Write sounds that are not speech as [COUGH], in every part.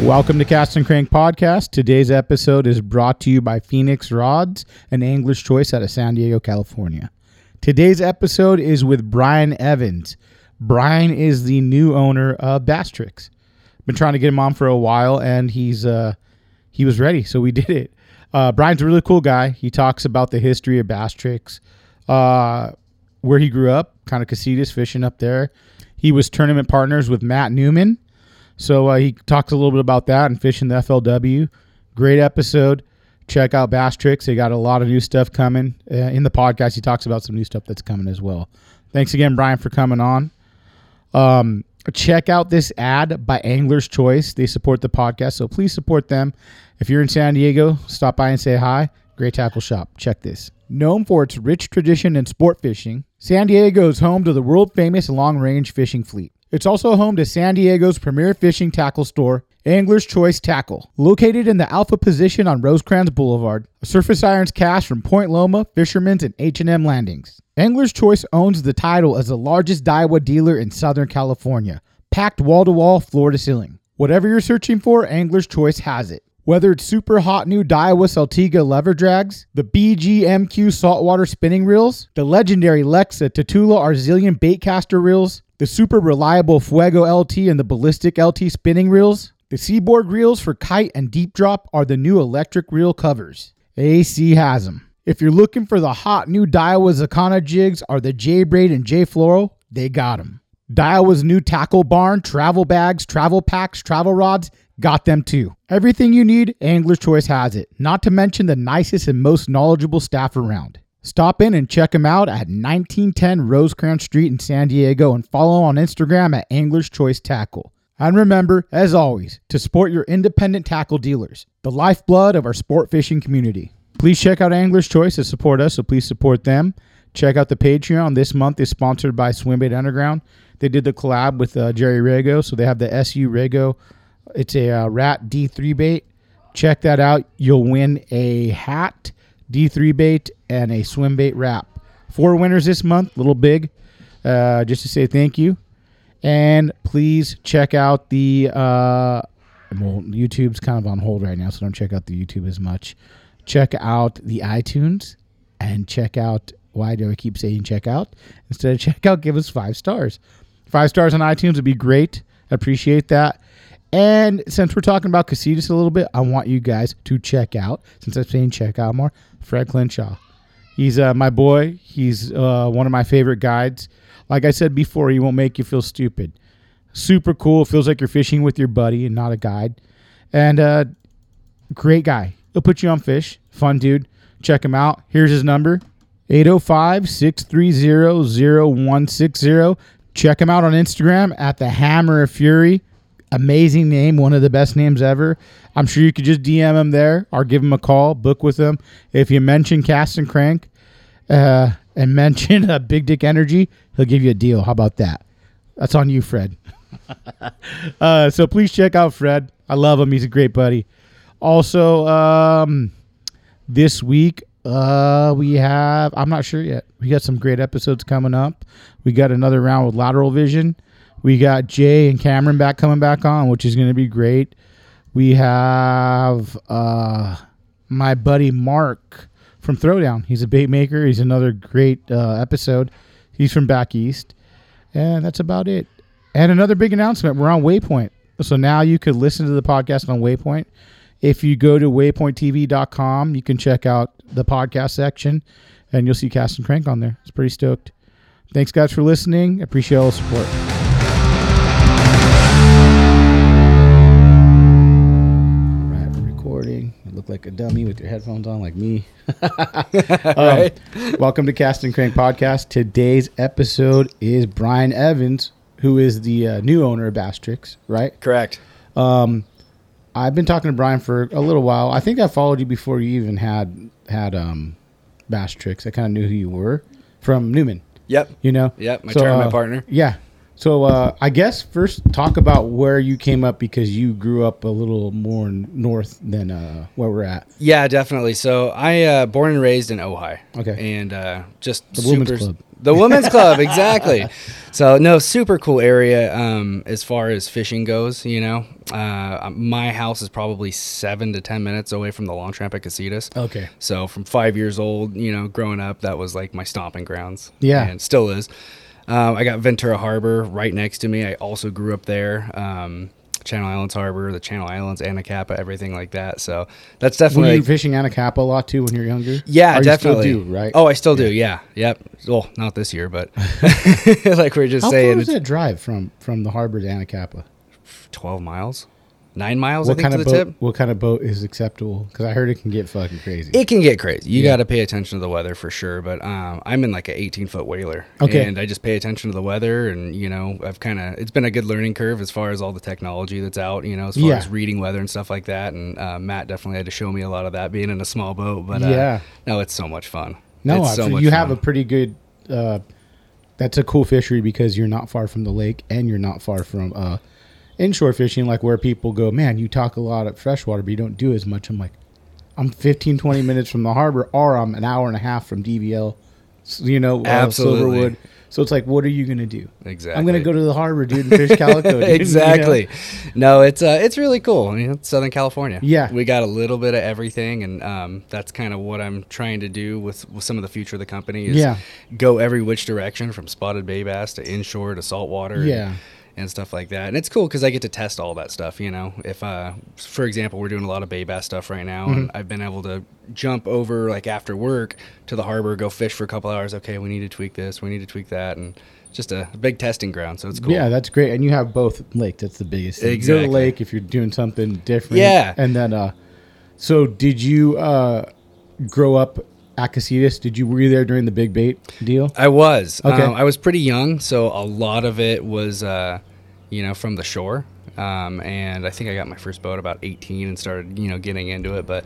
Welcome to Cast and Crank Podcast. Today's episode is brought to you by Phoenix Rods, an Angler's Choice out of San Diego, California. Today's episode is with Brian Evans. Brian is the new owner of Basstrix. Been trying to get him on for a while, and he's uh, he was ready, so we [LAUGHS] did it. Uh, Brian's a really cool guy. He talks about the history of Basstrix, uh, where he grew up, kind of Casitas fishing up there. He was tournament partners with Matt Newman so uh, he talks a little bit about that and fishing the FLW. Great episode. Check out Basstrix. They got a lot of new stuff coming. Uh, in the podcast, he talks about some new stuff that's coming as well. Thanks again, Brian, for coming on. Um, check out this ad by Angler's Choice. They support the podcast, so please support them. If you're in San Diego, stop by and say hi. Great tackle shop. Check this. Known for its rich tradition in sport fishing, San Diego is home to the world famous long range fishing fleet. It's also home to San Diego's premier fishing tackle store, Angler's Choice Tackle. Located in the Alpha position on Rosecrans Boulevard, surface irons cast from Point Loma, Fisherman's, and H&M Landings. Angler's Choice owns the title as the largest Daiwa dealer in Southern California, packed wall-to-wall, floor-to-ceiling. Whatever you're searching for, Angler's Choice has it. Whether it's super hot new Daiwa Saltiga lever drags, the BGMQ saltwater spinning reels, the legendary Lexa Tatula Arzillion baitcaster reels, the super reliable Fuego LT and the Ballistic LT spinning reels. The Seaborg reels for kite and deep drop are the new electric reel covers. AC has them. If you're looking for the hot new Daiwa Zakana jigs or the J Braid and J Fluoro, they got them. Daiwa's new tackle barn, travel bags, travel packs, travel rods, got them too. Everything you need, Angler's Choice has it, not to mention the nicest and most knowledgeable staff around. Stop in and check them out at 1910 Rosecrans Street in San Diego and follow on Instagram at Angler's Choice Tackle. And remember, as always, to support your independent tackle dealers, the lifeblood of our sport fishing community. Please check out Angler's Choice to support us, so please support them. Check out the Patreon. This month is sponsored by Swimbait Underground. They did the collab with uh, Jerry Rago, so they have the SU Rago. It's a uh, Rat D3 bait. Check that out. You'll win a hat D3 bait, and a swim bait wrap. Four winners this month, little big, uh, just to say thank you. And please check out the, uh, well, YouTube's kind of on hold right now, so don't check out the YouTube as much. Check out the iTunes and check out, why do I keep saying check out? Instead of check out, give us five stars. Five stars on iTunes would be great. Appreciate that. And since we're talking about Casitas a little bit, I want you guys to check out, since I'm saying check out more, Fred Clinshaw. He's uh, my boy. He's uh, one of my favorite guides. Like I said before, he won't make you feel stupid. Super cool. Feels like you're fishing with your buddy and not a guide. And uh, great guy. He'll put you on fish. Fun dude. Check him out. Here's his number 805 630 0160. Check him out on Instagram at the Hammer of Fury amazing name, one of the best names ever. I'm sure you could just DM him there or give him a call, book with him. If you mention Cast and Crank uh, and [LAUGHS] mention uh, Big Dick Energy, he'll give you a deal. How about that? That's on you, Fred. [LAUGHS] uh, so please check out Fred. I love him. He's a great buddy. Also, um, this week uh, we have I'm not sure yet. We got some great episodes coming up. We got another round with Lateral Vision. We got Jay and Cameron back coming back on, which is going to be great. We have uh, my buddy Mark from Throwdown. He's a bait maker. He's another great uh, episode. He's from back east, and that's about it. And another big announcement: we're on Waypoint, so now you could listen to the podcast on Waypoint. If you go to waypointtv.com, you can check out the podcast section, and you'll see Cast and Crank on there. It's pretty stoked. Thanks, guys, for listening. Appreciate all the support. Look like a dummy with your headphones on, like me. [LAUGHS] Um, welcome to Cast and Crank Podcast. Today's episode is Brian Evans, who is the uh, new owner of Basstrix, right? Correct. Um, I've been talking to Brian for a little while. I think I followed you before you even had had um, Basstrix. I kind of knew who you were from Newman. Yep. You know. Yep, my tournament uh, partner. Yeah. So uh, I guess first talk about where you came up because you grew up a little more north than uh, where we're at. Yeah, definitely. So I uh, born and raised in Ojai. Okay. And uh, just The women's club. The women's club, [LAUGHS] exactly. So no, super cool area um, as far as fishing goes. You know, uh, my house is probably seven to ten minutes away from the Long Tramp at Casitas. Okay. So from five years old, you know, growing up, that was like my stomping grounds. Yeah. and still is. Um, I got Ventura Harbor right next to me. I also grew up there. Um, Channel Islands Harbor, the Channel Islands, Anacapa, everything like that. So that's Were definitely you fishing Anacapa a lot too when you're younger? yeah, Or you definitely. Still do, right? Oh, I still do. Yeah. Yep. Well, not this year, but [LAUGHS] [LAUGHS] like we are just How saying, far is that drive from from the harbor to Anacapa? twelve miles, nine miles. What I think kind to of the boat? tip. What kind of boat is acceptable? Because I heard it can get fucking crazy. It can get crazy. You Yeah. got to pay attention to the weather for sure. But um, I'm in like an 18 foot whaler, Okay. and I just pay attention to the weather. And you know, I've kind of it's been a good learning curve as far as all the technology that's out. You know, as far Yeah. as reading weather and stuff like that. And uh, Matt definitely had to show me a lot of that being in a small boat. But uh, Yeah. no, it's so much fun. no, it's so much you have a pretty good. Uh, that's a cool fishery because you're not far from the lake and you're not far from uh, inshore fishing, like where people go, man, you talk a lot at freshwater, but you don't do as much. I'm like, I'm 15, 20 minutes from the harbor, or I'm an hour and a half from DVL, you know, uh, Absolutely. Silverwood. So it's like, what are you going to do? Exactly. I'm going to go to the harbor, dude, and fish calico. [LAUGHS] dude, you know? exactly. No, it's uh, it's really cool. You know, it's Southern California. Yeah. we got a little bit of everything, and um, that's kind of what I'm trying to do with, with some of the future of the company. Is Yeah. go every which direction from spotted bay bass to inshore to saltwater. Yeah. And, and stuff like that, and it's cool because I get to test all that stuff. You know, if uh, for example, we're doing a lot of bay bass stuff right now, and Mm-hmm. I've been able to jump over like after work to the harbor, go fish for a couple hours. Okay, we need to tweak this, we need to tweak that, and just a big testing ground. So it's cool. Yeah, that's great. And you have both lakes. That's the biggest thing. You go to Exactly. lake if you're doing something different. Yeah. And then, uh, so did you uh, grow up at Casitas? Did you were you there during the big bait deal? I was. Okay. Um, I was pretty young, so a lot of it was, uh, you know, from the shore. Um, and I think I got my first boat about 18 and started, you know, getting into it. But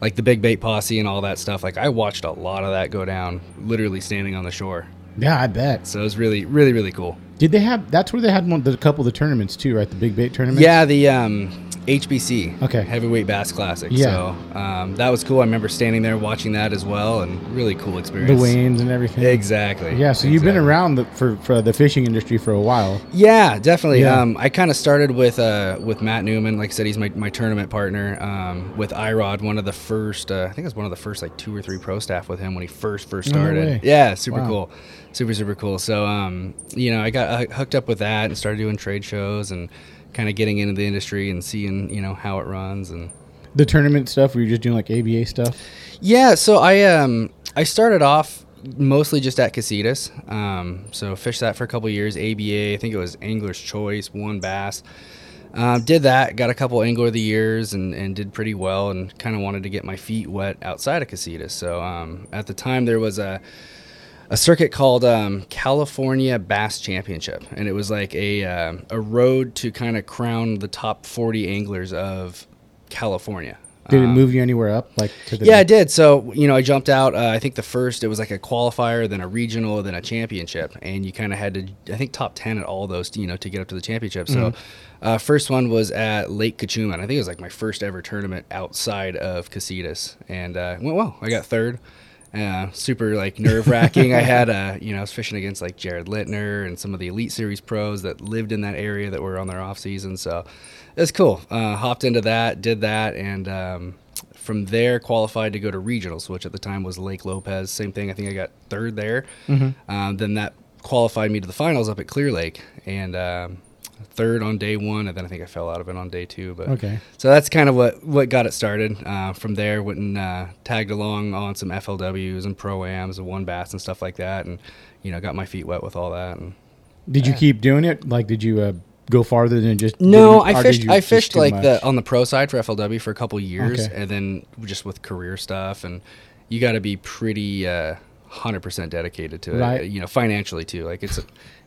like the big bait posse and all that stuff, like I watched a lot of that go down, literally standing on the shore. Yeah, I bet. So it was really, really, really cool. Did they have? That's where they had one. The couple of the tournaments too, right? The big bait tournaments. Yeah, the um, HBC, Okay. Heavyweight Bass Classic. Yeah. So um, that was cool. I remember standing there watching that as well, and really cool experience. The. Waynes and everything. Exactly. Yeah, so you've been around the, for for the fishing industry for a while. Yeah, definitely. Yeah. Um, I kind of started with uh, with Matt Newman. Like I said, he's my, my tournament partner. Um, with IROD, one of the first, uh, I think it was one of the first like two or three pro staff with him when he first first no started. way. yeah, super Wow. cool, super super cool. So um, you know, I got hooked up with that and started doing trade shows and kind of getting into the industry and seeing you know how it runs and The tournament stuff. Were you just doing like ABA stuff? yeah, so I um I started off mostly just at Casitas. Um, so fished that for a couple years. ABA, I think it was Angler's Choice, one bass. Um, did that, got a couple Angler of the Years, and, and did pretty well, and kind of wanted to get my feet wet outside of Casitas. So um, at the time, there was a a circuit called um, California Bass Championship, and it was like a uh, a road to kind of crown the top 40 anglers of California. Did it Um, move you anywhere up? Like to the yeah, I did. So you know, I jumped out. Uh, I think the first it was like a qualifier, then a regional, then a championship, and you kind of had to. I think top ten at all those, you know, to get up to the championship. So, uh, first one was at Lake Cachuma. I think it was like my first ever tournament outside of Casitas, and uh, went well. I got third. Uh, super like nerve wracking. I had uh, you know, I was fishing against like Jared Lintner and some of the Elite Series pros that lived in that area that were on their off season. So it was cool. Uh, hopped into that, did that, and um, from there, qualified to go to regionals, which at the time was Lake Lopez. Same thing. I think I got third there. Mm-hmm. Um, then that qualified me to the finals up at Clear Lake, and um, third on day one, and then I think I fell out of it on day two. But Okay. so that's kind of what what got it started. Uh, from there, went and uh, tagged along on some FLWs and pro ams and one bass and stuff like that, and you know got my feet wet with all that. And Did you keep doing it? Like, did you uh, go farther than just? no, you- I fished. I fished like much? the on the pro side for FLW for a couple years, Okay. and then just with career stuff, and you got to be pretty uh, hundred percent dedicated to it. Right. You know, financially too. Like it's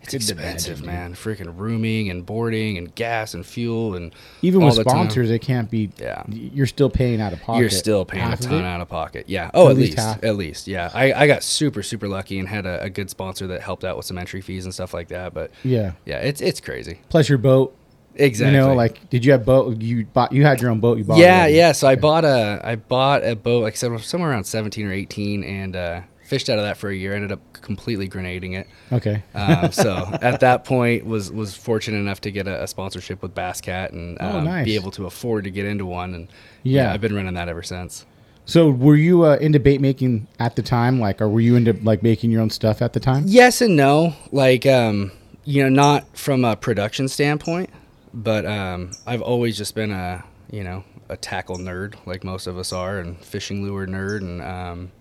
it's expensive, imagine, man. Freaking rooming and boarding and gas and fuel and Even all with the time. sponsors, it can't be. Yeah. You're still paying out of pocket. You're still paying a half ton out of pocket. Yeah. Oh, At at, least least, at least. Yeah. I, I got super super lucky and had a, a good sponsor that helped out with some entry fees and stuff like that. But Yeah. yeah, it's it's crazy. Plus your boat. Exactly. You know, like, did you have boat? You bought. You had your own boat. You bought. yeah, yeah. So I bought a I bought a boat like I said somewhere around 17 or 18 and uh, fished out of that for a year. Ended up completely grenading it. Okay. [LAUGHS] Um, so at that point was was fortunate enough to get a, a sponsorship with Basscat and Oh, um, nice. be able to afford to get into one. And Yeah. yeah, I've been running that ever since. So were you uh, into bait making at the time? Like, or were you into like making your own stuff at the time? Yes and no. Like, um, you know, not from a production standpoint, but um, I've always just been a, you know, a tackle nerd, like most of us are, and fishing lure nerd, and um,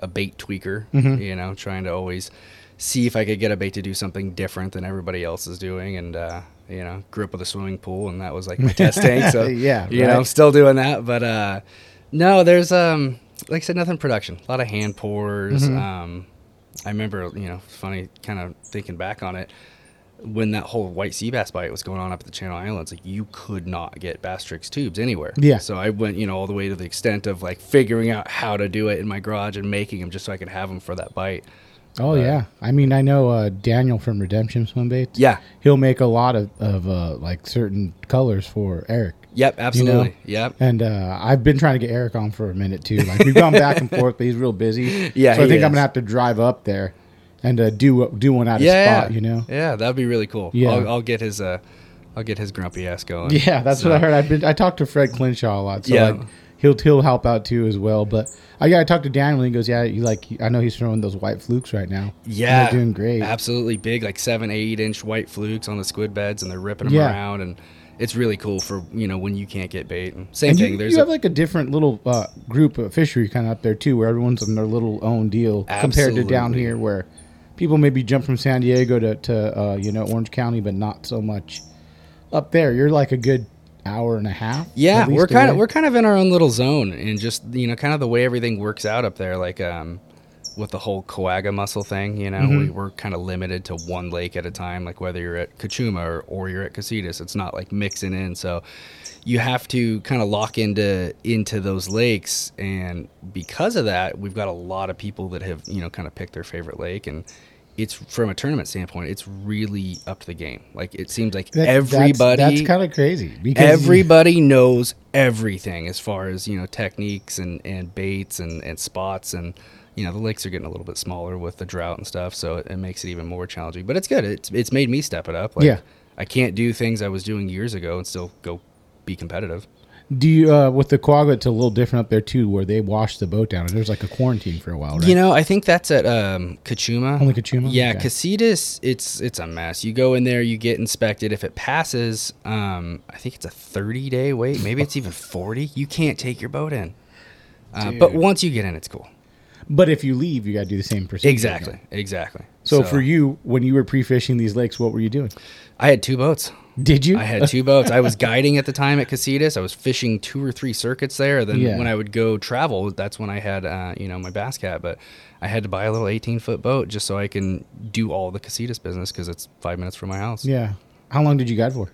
a bait tweaker. You know, trying to always see if I could get a bait to do something different than everybody else is doing, and uh, you know, grew up with a swimming pool, and that was like my test tank. So [LAUGHS] Yeah, you right. know, I'm still doing that, but uh, no, there's um, like I said, nothing production. A lot of hand pours. Mm-hmm. Um, I remember, you know, funny, kind of thinking back on it, when that whole white sea bass bite was going on up at the Channel Islands, like you could not get Basstrix tubes anywhere. Yeah. So I went, you know, all the way to the extent of like figuring out how to do it in my garage and making them just so I could have them for that bite. Oh yeah. I mean, I know uh, Daniel from Redemption Swim Baits. Yeah. He'll make a lot of of uh, like certain colors for Eric. Yep. Absolutely. Yep. And uh, I've been trying to get Eric on for a minute too. Like we've gone back and [LAUGHS] forth, but he's real busy. Yeah, So I think I'm gonna have to drive up there and uh, do do one out of Yeah. spot. You know. Yeah, that'd be really cool. Yeah. I'll, I'll get his uh, I'll get his grumpy ass going. Yeah, that's what I heard. I've been I talked to Fred Clinshaw a lot, so Yeah. like he'll he'll help out too as well. But I yeah, I talked to Daniel and he goes, yeah, you like I know he's throwing those white flukes right now. And Yeah, they're doing great. Absolutely big, like seven, eight inch white flukes on the squid beds, and they're ripping them Yeah. around, and it's really cool for you know when you can't get bait. And same And you, thing. There's you a, have like a different little uh, group of fishery kind of up there too, where everyone's on their little own deal compared to down here, where people maybe jump from San Diego to to uh, you know Orange County, but not so much up there. You're like a good hour and a half. yeah, we're kind of we're kind of in our own little zone, and just you know kind of the way everything works out up there, like um. With the whole quagga mussel thing, you know, Mm-hmm. we, we're kind of limited to one lake at a time. Like whether you're at Cachuma or, or you're at Casitas, it's not like mixing in. So you have to kind of lock into into those lakes and because of that we've got a lot of people that have you know kind of picked their favorite lake and it's from a tournament standpoint it's really up to the game. Like it seems like That- everybody That's, kind of crazy because everybody knows everything as far as you know techniques and and baits and and spots and you know the lakes are getting a little bit smaller with the drought and stuff so it, it makes it even more challenging. But it's good. It's it's made me step it up. Like Yeah. i can't do things i was doing years ago and still go be competitive Do you uh, with the Quagga? It's a little different up there too, where they wash the boat down and there's like a quarantine for a while, right? You know, I think that's at um, Cachuma. Only Cachuma? Yeah, Okay. Casitas. It's it's a mess. You go in there, you get inspected. If it passes, um, I think it's a thirty day wait. Maybe it's even forty. You can't take your boat in. Uh, but once you get in, it's cool. but if you leave, you got to do the same procedure. Exactly. Exactly. So, for you, when you were pre-fishing these lakes, what were you doing? I had two boats. Did you? I had two boats. I was guiding at the time at Casitas. I was fishing two or three circuits there. Then Yeah. when I would go travel, that's when I had uh, you know my bass cat. But I had to buy a little 18 foot boat just so I can do all the Casitas business because it's five minutes from my house. Yeah. How long did you guide for?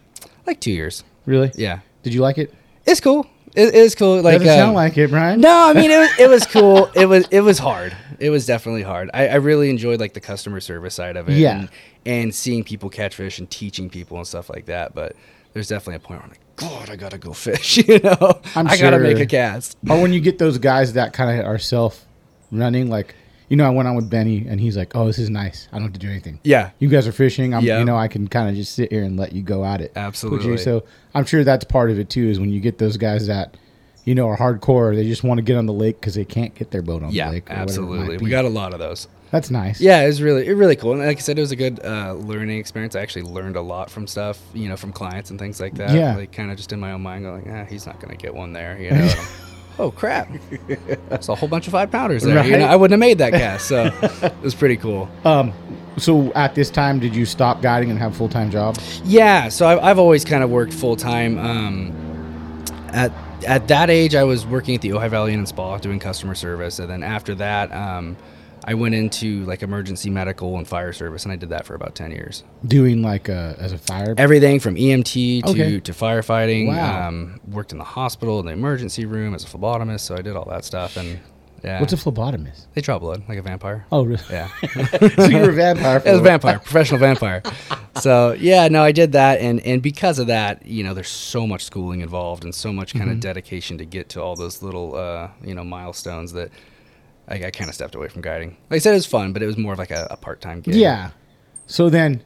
Like two years. Really? Yeah, Did you like it? it's cool. It is cool. Like Doesn't uh, sound like it, Brian. No, I mean it was, it was [LAUGHS] cool. It was it was hard. It was definitely hard. I, I really enjoyed like the customer service side of it. Yeah. And, and seeing people catch fish and teaching people and stuff like that. But there's definitely a point where I'm like, God, I gotta go fish. [LAUGHS] You know, I'm I gotta make a cast. Or when you get those guys that kind of are self-running, like you know, I went on with Benny, and he's like, "Oh, this is nice. I don't have to do anything." Yeah. You guys are fishing. I'm, Yeah. you know, I can kind of just sit here and let you go at it. Absolutely. So I'm sure that's part of it too. Is when you get those guys that, you know, are hardcore. They just want to get on the lake because they can't get their boat on Yeah, the lake. it absolutely. We got a lot of those. That's nice. Yeah, it was really, it really cool. And like I said, it was a good uh, learning experience. I actually learned a lot from stuff, you know, from clients and things like that. Yeah. Like kind of just in my own mind, going, ah, he's not going to get one there. You know. Oh crap! It's a whole bunch of five pounders there. You know, I wouldn't have made that cast, so [LAUGHS] it was pretty cool. Um. So at this time, did you stop guiding and have a full time job? Yeah, so I've, I've always kind of worked full time. Um, at at that age, I was working at the Ojai Valley Inn and Spa doing customer service, and then after that, um, I went into like emergency medical and fire service, and I did that for about ten years. Doing like uh, as a fire. Everything from EMT to Okay. to firefighting. Wow. Um, worked in the hospital in the emergency room as a phlebotomist, so I did all that stuff. And yeah, What's a phlebotomist? they draw blood like a vampire. Oh, really? Yeah. [LAUGHS] so you're a vampire. [LAUGHS] As a vampire, [LAUGHS] professional vampire. So yeah, no, I did that, and and because of that, you know, there's so much schooling involved and so much Mm-hmm. kind of dedication to get to all those little, uh, you know, milestones that I, I kind of stepped away from guiding. Like I said, it was fun, but it was more of like a, a part time gig. Yeah. So then,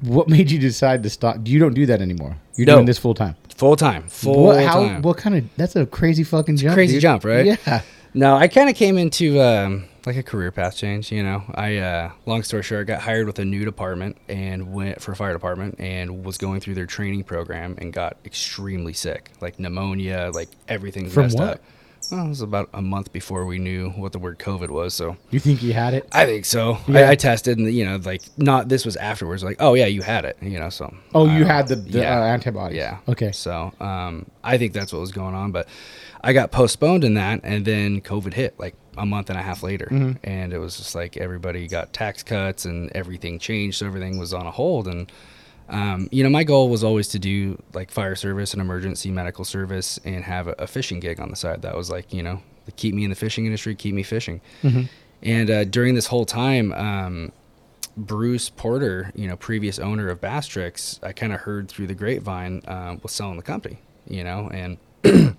what made you decide to stop? You don't do that anymore. You're No. doing this full time. full time, full What? How? time. What kind of? That's a crazy fucking jump. crazy dude. jump, right? Yeah. No, I kind of came into um, like a career path change. You know, I uh, long story short, I got hired with a new department and went for a fire department and was going through their training program and got extremely sick, like pneumonia, like everything From messed what? up. Well, it was about a month before we knew what the word COVID was, so You think you had it? I think so. Yeah. I, I tested, and you know, like not this was afterwards. Like, oh yeah, you had it. You know, so Oh, you had the, the yeah. uh, antibodies. Yeah. Okay. So um, I think that's what was going on. But I got postponed in that, and then COVID hit like a month and a half later, Mm-hmm. and it was just like everybody got tax cuts and everything changed, so everything was on a hold. And um, you know, my goal was always to do like fire service and emergency medical service, and have a, a fishing gig on the side. That was like you know, to keep me in the fishing industry, keep me fishing. And uh, during this whole time. Um, Bruce Porter, you know, previous owner of Basstrix, I kind of heard through the grapevine um, was selling the company, you know, and [CLEARS THROAT]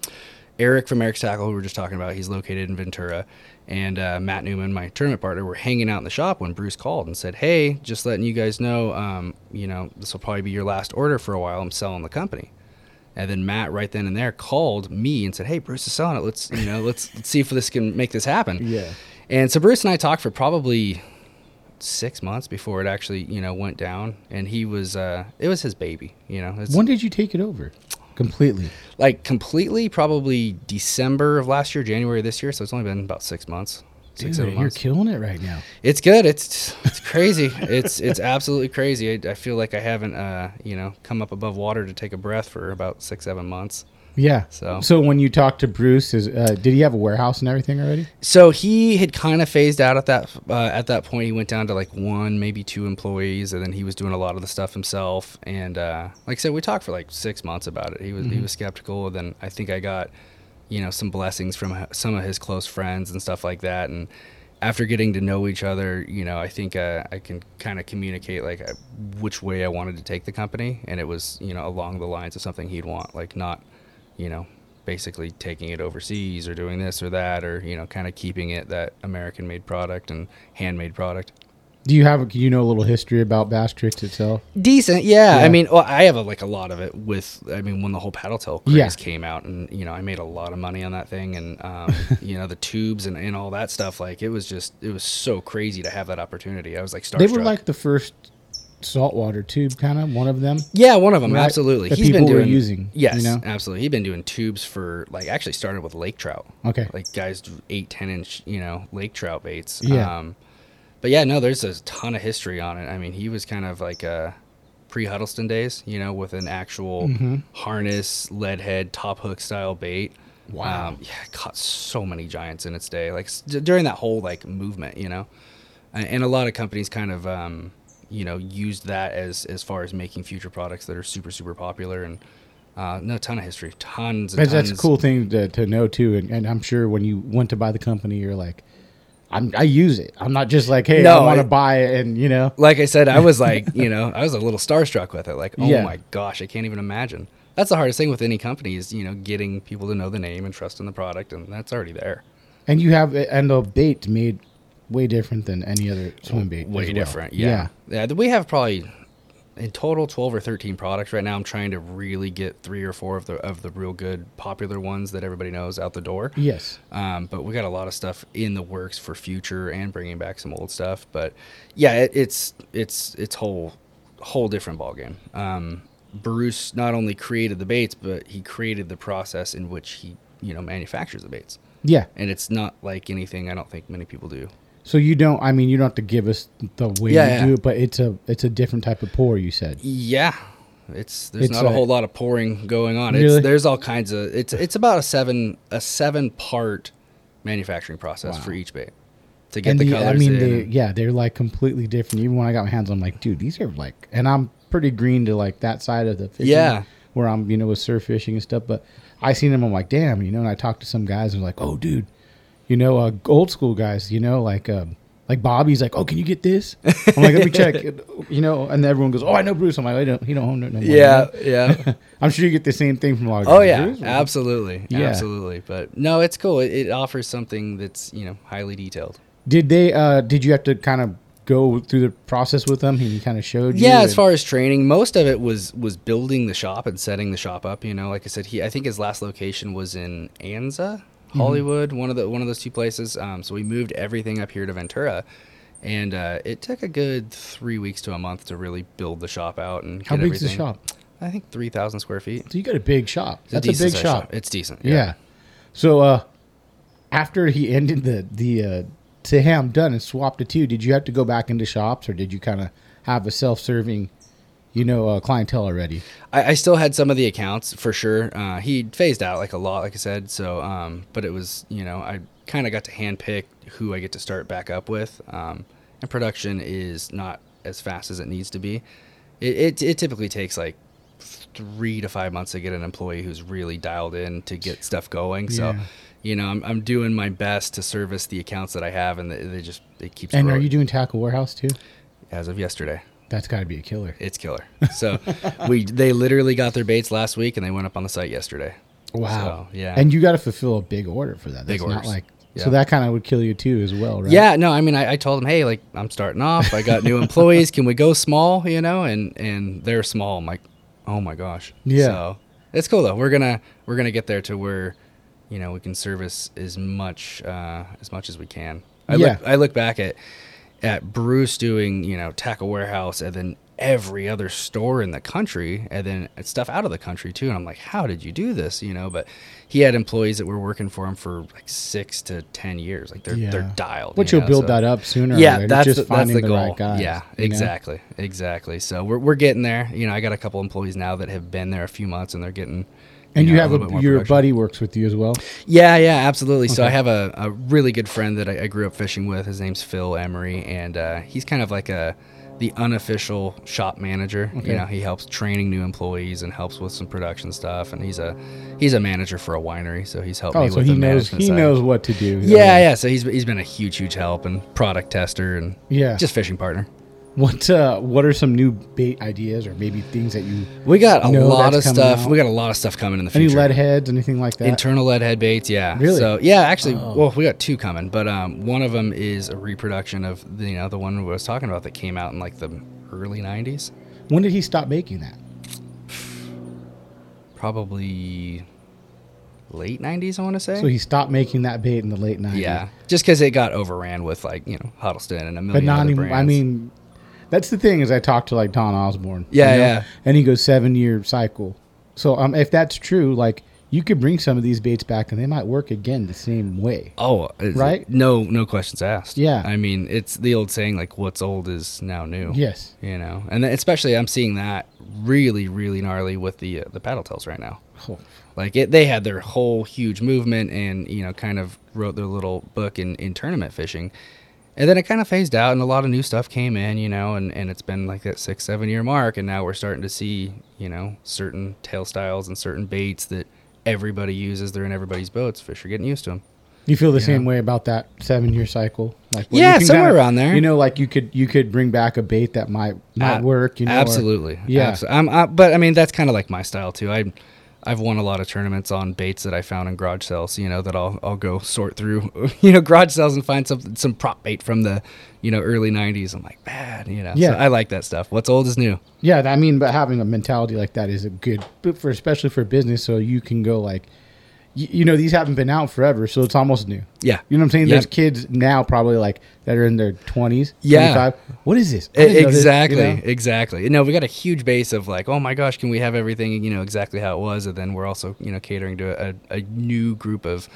Eric from Eric's Tackle, who we were just talking about, he's located in Ventura, and uh, Matt Newman, my tournament partner, were hanging out in the shop when Bruce called and said, "Hey, just letting you guys know, um, you know, this will probably be your last order for a while. I'm selling the company." And then Matt, right then and there, called me and said, "Hey, Bruce is selling it. Let's, you know, let's, [LAUGHS] let's see if this can make this happen." Yeah. And so Bruce and I talked for probably six months before it actually, you know, went down. And he was, uh, it was his baby, you know. When did you take it over? Completely. like completely, probably December of last year, January of this year. So it's only been about six months, six Dude, seven you're months. killing it right now. It's good. It's it's crazy. it's it's absolutely crazy. I, I feel like I haven't, uh, you know, come up above water to take a breath for about six seven months. Yeah. So- so when you talked to Bruce, is uh, did he have a warehouse and everything already? So he had kind of phased out at that uh, at that point. He went down to like one, maybe two employees, and then he was doing a lot of the stuff himself. And uh, like I said, we talked for like six months about it. He was he was skeptical. And then I think I got you know some blessings from some of his close friends and stuff like that. And after getting to know each other, you know, I think uh, I can kind of communicate like uh, which way I wanted to take the company, and it was you know along the lines of something he'd want, like not you know, basically taking it overseas or doing this or that, or you know, kind of keeping it that American-made product and handmade product. Do you have you know a little history about Basstrix itself? Decent, yeah. Yeah. I mean, well, I have a, like a lot of it with. I mean, when the whole paddle tail craze Yeah. came out, and you know, I made a lot of money on that thing, and [LAUGHS] um, you know, the tubes and, and all that stuff. Like, it was just, it was so crazy to have that opportunity. I was like, starstruck. They were like the first saltwater tube, kind of one of them. Yeah, one of them, Right? absolutely. That He's been doing using, Yes, you know? absolutely. He's been doing tubes for like actually started with lake trout. Okay. like guys do eight, ten inch, you know, lake trout baits. Yeah. Um, but yeah, no, there's a ton of history on it. I mean, he was kind of like uh, pre Huddleston days, you know, with an actual Mm-hmm. harness, lead head, top hook style bait. Wow. Um, yeah, caught so many giants in its day, like d- during that whole like movement, you know, and, and a lot of companies kind of, um, you know, used that as as far as making future products that are super super popular and. Uh, no, ton of history, tons and That's, tons. that's a cool thing to, to know too, and, and I'm sure when you went to buy the company, you're like, I'm, I use it. I'm not just like, hey, No, I want to buy it, and you know, like I said, I was like, [LAUGHS] you know, I was a little starstruck with it. Like, oh Yeah. my gosh, I can't even imagine. That's the hardest thing with any company is, you know, getting people to know the name and trust in the product, and that's already there. and you have and the bait made way different than any other swim bait. Way well. different. Yeah. yeah. th- We have probably in total 12 or 13 products right now. I'm trying to really get three or four of the of the real good popular ones that everybody knows out the door. Yes. Um, but we got a lot of stuff in the works for future and bringing back some old stuff. But yeah, it, it's it's it's whole whole different ballgame. Um, Bruce not only created the baits, but he created the process in which he you know manufactures the baits, Yeah. and it's not like anything I don't think many people do. So you don't. I mean, you don't have to give us the way Yeah, you yeah. do it, but it's a it's a different type of pour. You said. Yeah. It's there's It's not a a- whole lot of pouring going on. Really? It's there's all kinds of it's it's about a seven a seven part manufacturing process Wow. for each bait to get and the, the, colors I mean, in. they, yeah, they're like completely different. Even when I got my hands on, I'm like, dude, these are like, and I'm pretty green to like that side of the fishing. Yeah. Where I'm, you know, with surf fishing and stuff. But I seen them, I'm like, damn, you know. And I talked to some guys and like, oh, dude, you know, uh, old school guys, you know, like, um, like Bobby's like, oh, can you get this? I'm like, let me check, [LAUGHS] you know. And everyone goes, oh, I know Bruce. I'm like, I don't, he don't own it no more. yeah, you know? yeah. [LAUGHS] I'm sure you get the same thing from a lot of Oh yeah, Bruce? absolutely, Yeah. absolutely. But no, it's cool. It, it offers something that's you know highly detailed. Did they? uh Did you have to kind of go through the process with them? He kind of showed you. Yeah, as far as training, most of it was was building the shop and setting the shop up. You know, like I said, he I think his last location was in Anza, Mm-hmm. Hollywood, one of the one of those two places. Um, so we moved everything up here to Ventura, and uh, it took a good three weeks to a month to really build the shop out and How get big's the shop? I think three thousand square feet. So you got a big shop. It's That's a, decent big sized shop. It's decent. Yeah. So uh after he ended the the uh say hey I'm done and swapped it to you, did you have to go back into shops or did you kind of have a self serving, you know, uh, clientele already? I, I still had some of the accounts for sure. Uh, he phased out like a lot, like I said. So, um, but it was you know I kind of got to handpick who I get to start back up with. Um, and production is not as fast as it needs to be. It, it it typically takes like three to five months to get an employee who's really dialed in to get stuff going. So. Yeah. You know, I'm, I'm doing my best to service the accounts that I have, and they, they just it keeps. And are you doing tackle warehouse too? as of yesterday? That's got to be a killer. It's killer. So we they literally got their baits last week and they went up on the site yesterday. Wow. So, yeah. And you got to fulfill a big order for that. Big That's not orders. like Yeah. so that kind of would kill you too as well, right? Yeah, no, I mean I, I told them, hey, like I'm starting off. I got new [LAUGHS] employees. Can we go small? You know, and and they're small. I'm like, oh my gosh. Yeah. So it's cool though. We're gonna we're gonna get there to where, you know, we can service as much uh, as much as we can. I Yeah. look I look back at at Bruce doing you know tackle warehouse and then every other store in the country and then stuff out of the country too and i'm like how did you do this you know but he had employees that were working for him for like six to ten years like they're they're dialed But you you'll know, build so- that up sooner. or yeah later, that's just the, that's the the goal right guys. yeah you know? exactly exactly so we're, we're getting there you know i got a couple employees now that have been there a few months and they're getting And you, know, have bit a, your production. buddy works with you as well. Yeah, yeah, absolutely. So I have a, a really good friend that I, I grew up fishing with. His name's Phil Emery, and uh, he's kind of like a the unofficial shop manager. Okay. You know, he helps training new employees and helps with some production stuff. And he's a he's a manager for a winery, so he's helped Oh, me so with he the knows management he side. knows what to do. Yeah, yeah. So he's he's been a huge, huge help and product tester and Yeah. just fishing partner. What uh, what are some new bait ideas or maybe things that you We got a lot of stuff. out? We got a lot of stuff coming in the future. any lead heads, anything like that? Internal lead head baits, yeah. Really? So yeah, actually, Oh. well, we got two coming, but um, one of them is a reproduction of the, you know the one we was talking about that came out in like the early '90s, when did he stop making that? probably late '90s, I want to say. So he stopped making that bait in the late nineties. yeah, just because it got overran with like you know Huddleston and a million. but not even. brands. I mean, that's the thing is I talked to like Don Osborne. Yeah, yeah. and he goes seven year cycle. So um, if that's true, like you could bring some of these baits back and they might work again the same way. Oh, Right? No, no questions asked. Yeah. I mean, it's the old saying like, "What's old is now new." Yes. You know, and especially I'm seeing that really, really gnarly with the uh, the paddle tails right now. Oh, Like it, they had their whole huge movement and you know kind of wrote their little book in, in tournament fishing, and then it kind of phased out and a lot of new stuff came in, you know, and, and it's been like that six seven year mark, and now we're starting to see you know certain tail styles and certain baits that everybody uses. They're in everybody's boats. Fish are getting used to them. You feel the Yeah. same way about that seven year cycle? Like Yeah, somewhere around there. You know, like you could you could bring back a bait that might might Ab- work. You know, or- absolutely. yeah. Abso- I'm, I, but I mean that's kind of like my style too. I I've won a lot of tournaments on baits that I found in garage sales. You know that I'll I'll go sort through, [LAUGHS] you know, garage sales and find some some prop bait from the, you know, early '90s. I'm like, man, you know, Yeah. So I like that stuff. What's old is new. Yeah, I mean, but having a mentality like that is a good, for especially for business, so you can go like, you, you know, these haven't been out forever, so it's almost new. Yeah. You know what I'm saying? There's kids now probably like that are in their 20s, Yeah. 25. What is this? Know this, you exactly, know? exactly. No, we got a huge base of like, oh my gosh, can we have everything you know exactly how it was? And then we're also you know catering to a, a new group of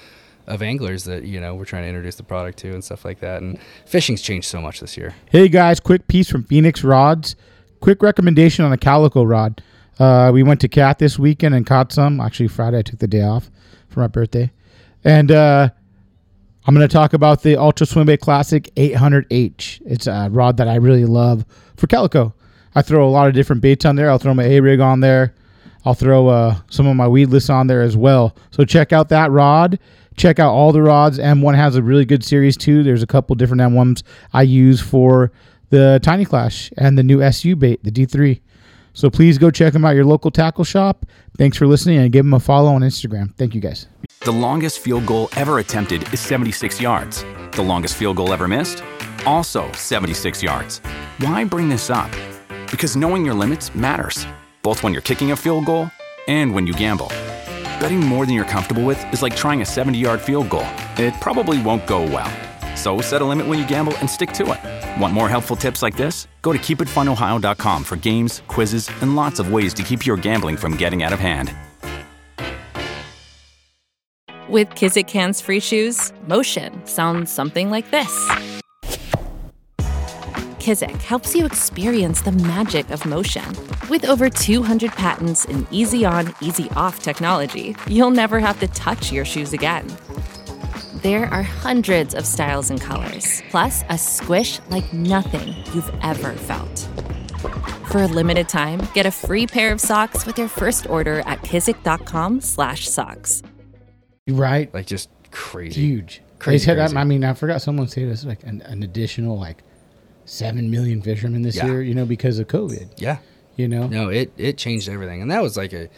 of anglers that you know we're trying to introduce the product to and stuff like that. And fishing's changed so much this year. Hey guys, quick piece from Phoenix Rods. Quick recommendation on a calico rod. Uh, we went to Cat this weekend and caught some. Actually, Friday I took the day off for my birthday, and uh, I'm going to talk about the Ultra Swimbait Classic 800H. It's a rod that I really love for calico. I throw a lot of different baits on there. I'll throw my A rig on there. I'll throw uh, some of my weedless on there as well. So check out that rod. Check out all the rods. M1 has a really good series too. There's a couple different M1s I use for the Tiny Klash and the new SU bait, the D3. So please go check them out your local tackle shop. Thanks for listening and give them a follow on Instagram. Thank you guys. The longest field goal ever attempted is 76 yards. The longest field goal ever missed? Also 76 yards. Why bring this up? Because knowing your limits matters, both when you're kicking a field goal and when you gamble. Betting more than you're comfortable with is like trying a 70 yard field goal, it probably won't go well. So set a limit when you gamble and stick to it. Want more helpful tips like this? Go to keepitfunohio.com for games, quizzes, and lots of ways to keep your gambling from getting out of hand. With Kizik Hands Free Shoes, motion sounds something like this. Kizik helps you experience the magic of motion. With over 200 patents and easy on, easy off technology, you'll never have to touch your shoes again. There are hundreds of styles and colors, plus a squish like nothing you've ever felt. For a limited time, get a free pair of socks with your first order at kizik.com/socks. Right? Like just crazy. huge. Crazy, they said, crazy. I mean, I forgot someone said this like an, an additional like seven million fishermen this Yeah. year, you know, because of COVID. Yeah. You know, No, it it changed everything, and that was like a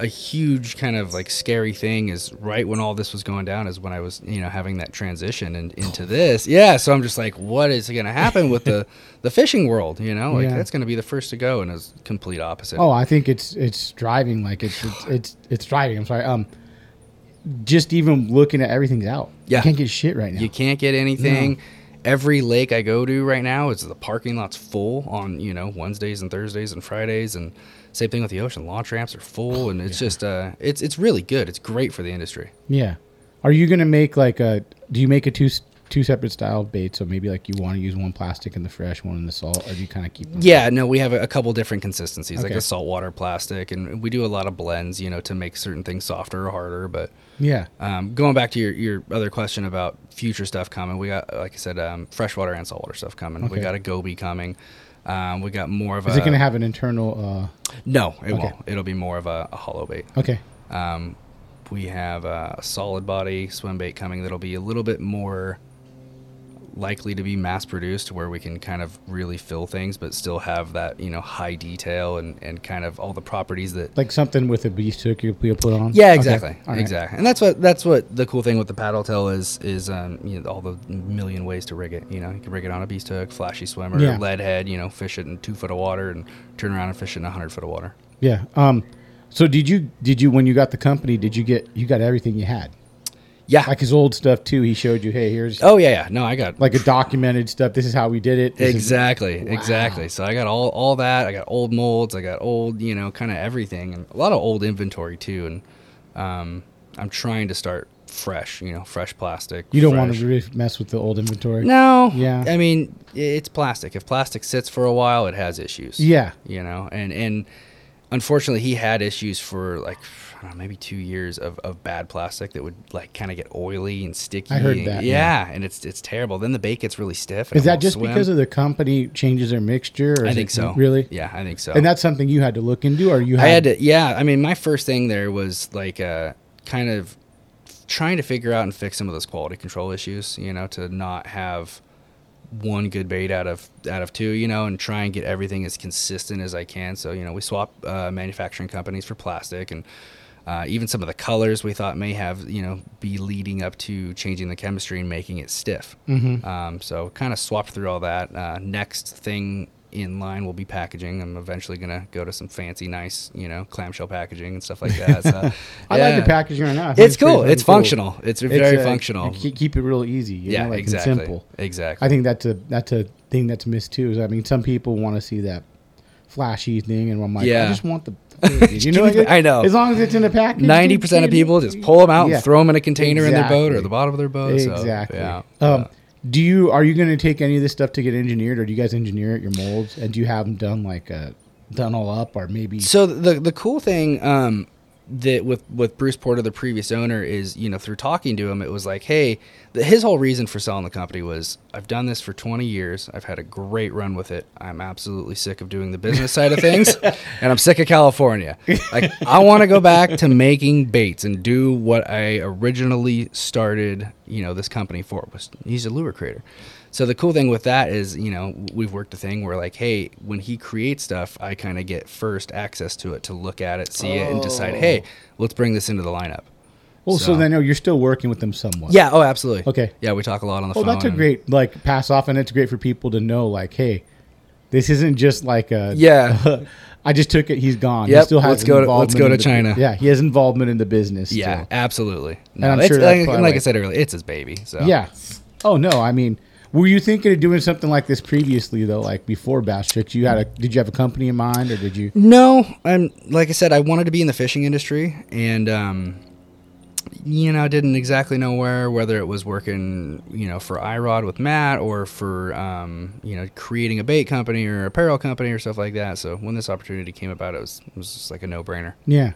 a huge kind of like scary thing. Is right when all this was going down is when I was you know having that transition and into this. Yeah, so I'm just like, what is going to happen with the [LAUGHS] the fishing world? You know, like Yeah. that's going to be the first to go, and it's complete opposite. Oh, I think it's it's driving like it's it's [SIGHS] it's, it's driving. I'm sorry. Um, just even looking at everything's out. Yeah. you can't get shit right now. You can't get anything. Every lake I go to right now is the parking lot's full on you know Wednesdays and Thursdays and Fridays, and same thing with the ocean. Launch ramps are full, and it's just uh, it's it's really good. It's great for the industry. Yeah. Are you gonna make like a? Do you make a two two separate style bait? So maybe like you want to use one plastic in the fresh, one in the salt, or do you kind of keep them? Yeah, no, we have a, a couple different consistencies, like a saltwater plastic, and we do a lot of blends, you know, to make certain things softer or harder. But Yeah. um, going back to your, your other question about future stuff coming, we got, like I said, um, freshwater and saltwater stuff coming. We got a goby coming. Um, we got more of a. Is it gonna have an internal? Uh, No, it Okay. won't. It'll be more of a, a hollow bait. Okay. Um, we have a solid body swim bait coming that'll be a little bit more likely to be mass produced where we can kind of really fill things but still have that you know high detail and, and kind of all the properties that Like something with a beast hook you you'll put on. yeah Okay. exactly exactly and that's what that's what the cool thing with the paddle tail is is um, you know all the million ways to rig it you know you can rig it on a beast hook flashy swimmer Yeah. lead head you know fish it in two foot of water and turn around and fish it in a hundred foot of water Yeah. Um. So did you did you when you got the company did you get you got everything you had yeah like his old stuff too? He showed you, hey, here's oh yeah yeah no i got like a documented stuff. This is how we did it. This is- Exactly, exactly. So I got all all that. I got old molds. I got old, you know, kind of everything, and a lot of old inventory too. And um, I'm trying to start fresh, you know, fresh plastic. you don't want to really mess with the old inventory. No. Yeah. I mean, it's plastic. If plastic sits for a while, it has issues. Yeah. You know, and and unfortunately, he had issues for like. I don't know, maybe two years of, of bad plastic that would like kind of get oily and sticky. I heard and- that, Yeah, yeah. and it's it's terrible. Then the bait gets really stiff. and Is that just swim. because of the company changes their mixture? Or I think so. Really? Yeah, I think so. And that's something you had to look into, or you had, I had to. Yeah, I mean, my first thing there was like uh, kind of trying to figure out and fix some of those quality control issues. You know, to not have one good bait out of out of two. You know, and try and get everything as consistent as I can. So you know, we swap uh, manufacturing companies for plastic and. Uh, even some of the colors we thought may have, you know, be leading up to changing the chemistry and making it stiff. Mm-hmm. Um, so kind of swapped through all that. Uh, next thing in line will be packaging. I'm eventually gonna go to some fancy, nice, you know, clamshell packaging and stuff like that. So, [LAUGHS] I like the packaging right now. It's cool. It's fucking functional. It's very uh, functional. you keep- it real easy. You yeah, know, like, exactly. simple. Exactly. I think that's a that's a thing that's missed too. Is I mean, some people want to see that flashy thing, and I'm like, yeah. I just want the. [LAUGHS] You know, I know. As long as it's in the package. ninety percent of people just pull them out Yeah. and throw them in a container in their boat or the bottom of their boat. so, Exactly. yeah. Um, do you are you going to take any of this stuff to get engineered, or do you guys engineer it your molds, and do you have them done like uh, done all up, or maybe? So the the cool thing um, that with with Bruce Porter, the previous owner, is you know through talking to him, it was like, hey, the, his whole reason for selling the company was I've done this for 20 years, I've had a great run with it, I'm absolutely sick of doing the business side of things, [LAUGHS] and I'm sick of California. Like I want to go back to making baits and do what I originally started, you know, this company for. Was he's a lure creator. So the cool thing with that is, you know, we've worked a thing where like, hey, when he creates stuff, I kind of get first access to it to look at it, see it, and decide, hey, oh. let's bring this into the lineup. well, so, so- then oh, you're still working with them somewhat. Yeah. Oh, absolutely. Okay. Yeah, we talk a lot on the Well, phone. Well, that's a great like pass off, and it's great for people to know, like, hey, this isn't just like a Yeah. [LAUGHS] I just took it. He's gone. he still has let's go to- let's go to the- China. Yeah, he has involvement in the business. Yeah, absolutely. And No, I'm it's sure like, like I said earlier, it's his baby. So Yeah. Oh no, I mean, were you thinking of doing something like this previously though, like before Basstrix? You had a did you have a company in mind, or did you? No, I'm like I said, I wanted to be in the fishing industry, and um, you know, I didn't exactly know where, whether it was working, you know, for iRod with Matt or for, um, you know, creating a bait company or apparel company or stuff like that. So when this opportunity came about, it was it was just like a no brainer. Yeah.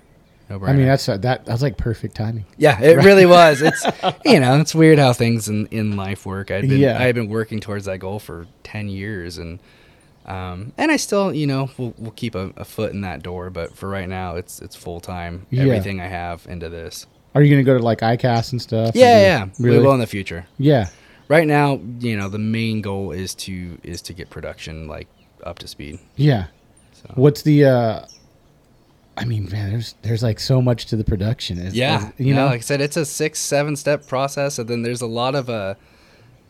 No brainer. I mean, that's that. That's like perfect timing. Yeah, it really was. It's [LAUGHS] you know, it's weird how things in, in life work. I've been Yeah. I had been working towards that goal for ten years and um, and I still, you know, we'll, we'll keep a, a foot in that door, but for right now it's it's full time. Yeah. Everything I have into this. Are you going to go to like ICAST and stuff? Yeah, yeah. Really? We will in the future. yeah. Right now, you know, the main goal is to is to get production like up to speed. Yeah. So. What's the? uh I mean, man, there's there's like so much to the production. Is, Yeah, is- you no, know. like I said, it's a six, seven step process, and then there's a lot of uh,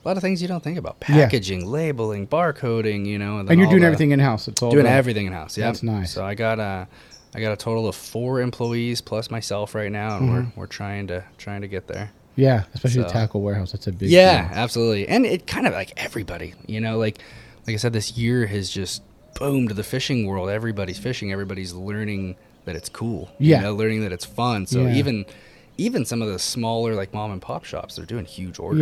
a lot of things you don't think about: Yeah. packaging, labeling, barcoding. You know, then and you're doing the- everything in house. It's all doing done. everything in house. Yeah, That's nice. So I got a, I got a total of four employees plus myself right now, and Mm-hmm. we're we're trying to trying to get there. Yeah, especially the tackle warehouse. That's a big. Yeah, deal. absolutely. And it kind of like everybody, you know, like like I said, this year has just boomed the fishing world. Everybody's fishing. Everybody's learning that it's cool. Yeah. you know, learning that it's fun. So Yeah. even even some of the smaller like mom and pop shops, they're doing huge orders.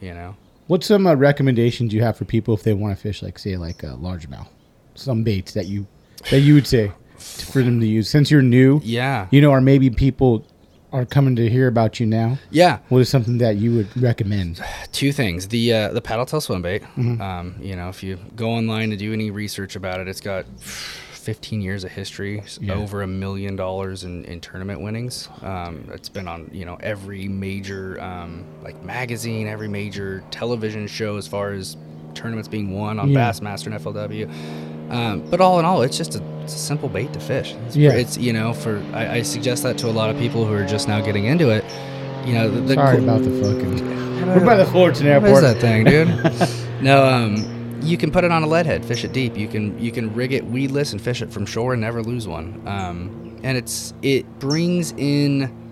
Yeah. You know. What's some uh, recommendations you have for people if they want to fish, like say, like a largemouth? Some baits that you that you would say for them to use since you're new. Yeah. You know, or maybe people are coming to hear about you now. Yeah. What is something that you would recommend? two things the uh, the paddle tail swim bait Mm-hmm. um, you know if you go online to do any research about it it's got 15 years of history Yeah. over a million dollars in, in tournament winnings um, it's been on you know every major um, like magazine every major television show as far as tournaments being won on Yeah. bassmaster and flw um, but all in all it's just a, it's a simple bait to fish it's, Yeah. it's you know for I, I suggest that to a lot of people who are just now getting into it you know the, the Sorry cool- about the fucking. [LAUGHS] We're by the Fullerton Airport. what is that thing, dude? [LAUGHS] no, um, you can put it on a lead head, fish it deep. You can you can rig it weedless and fish it from shore and never lose one. Um, and it's it brings in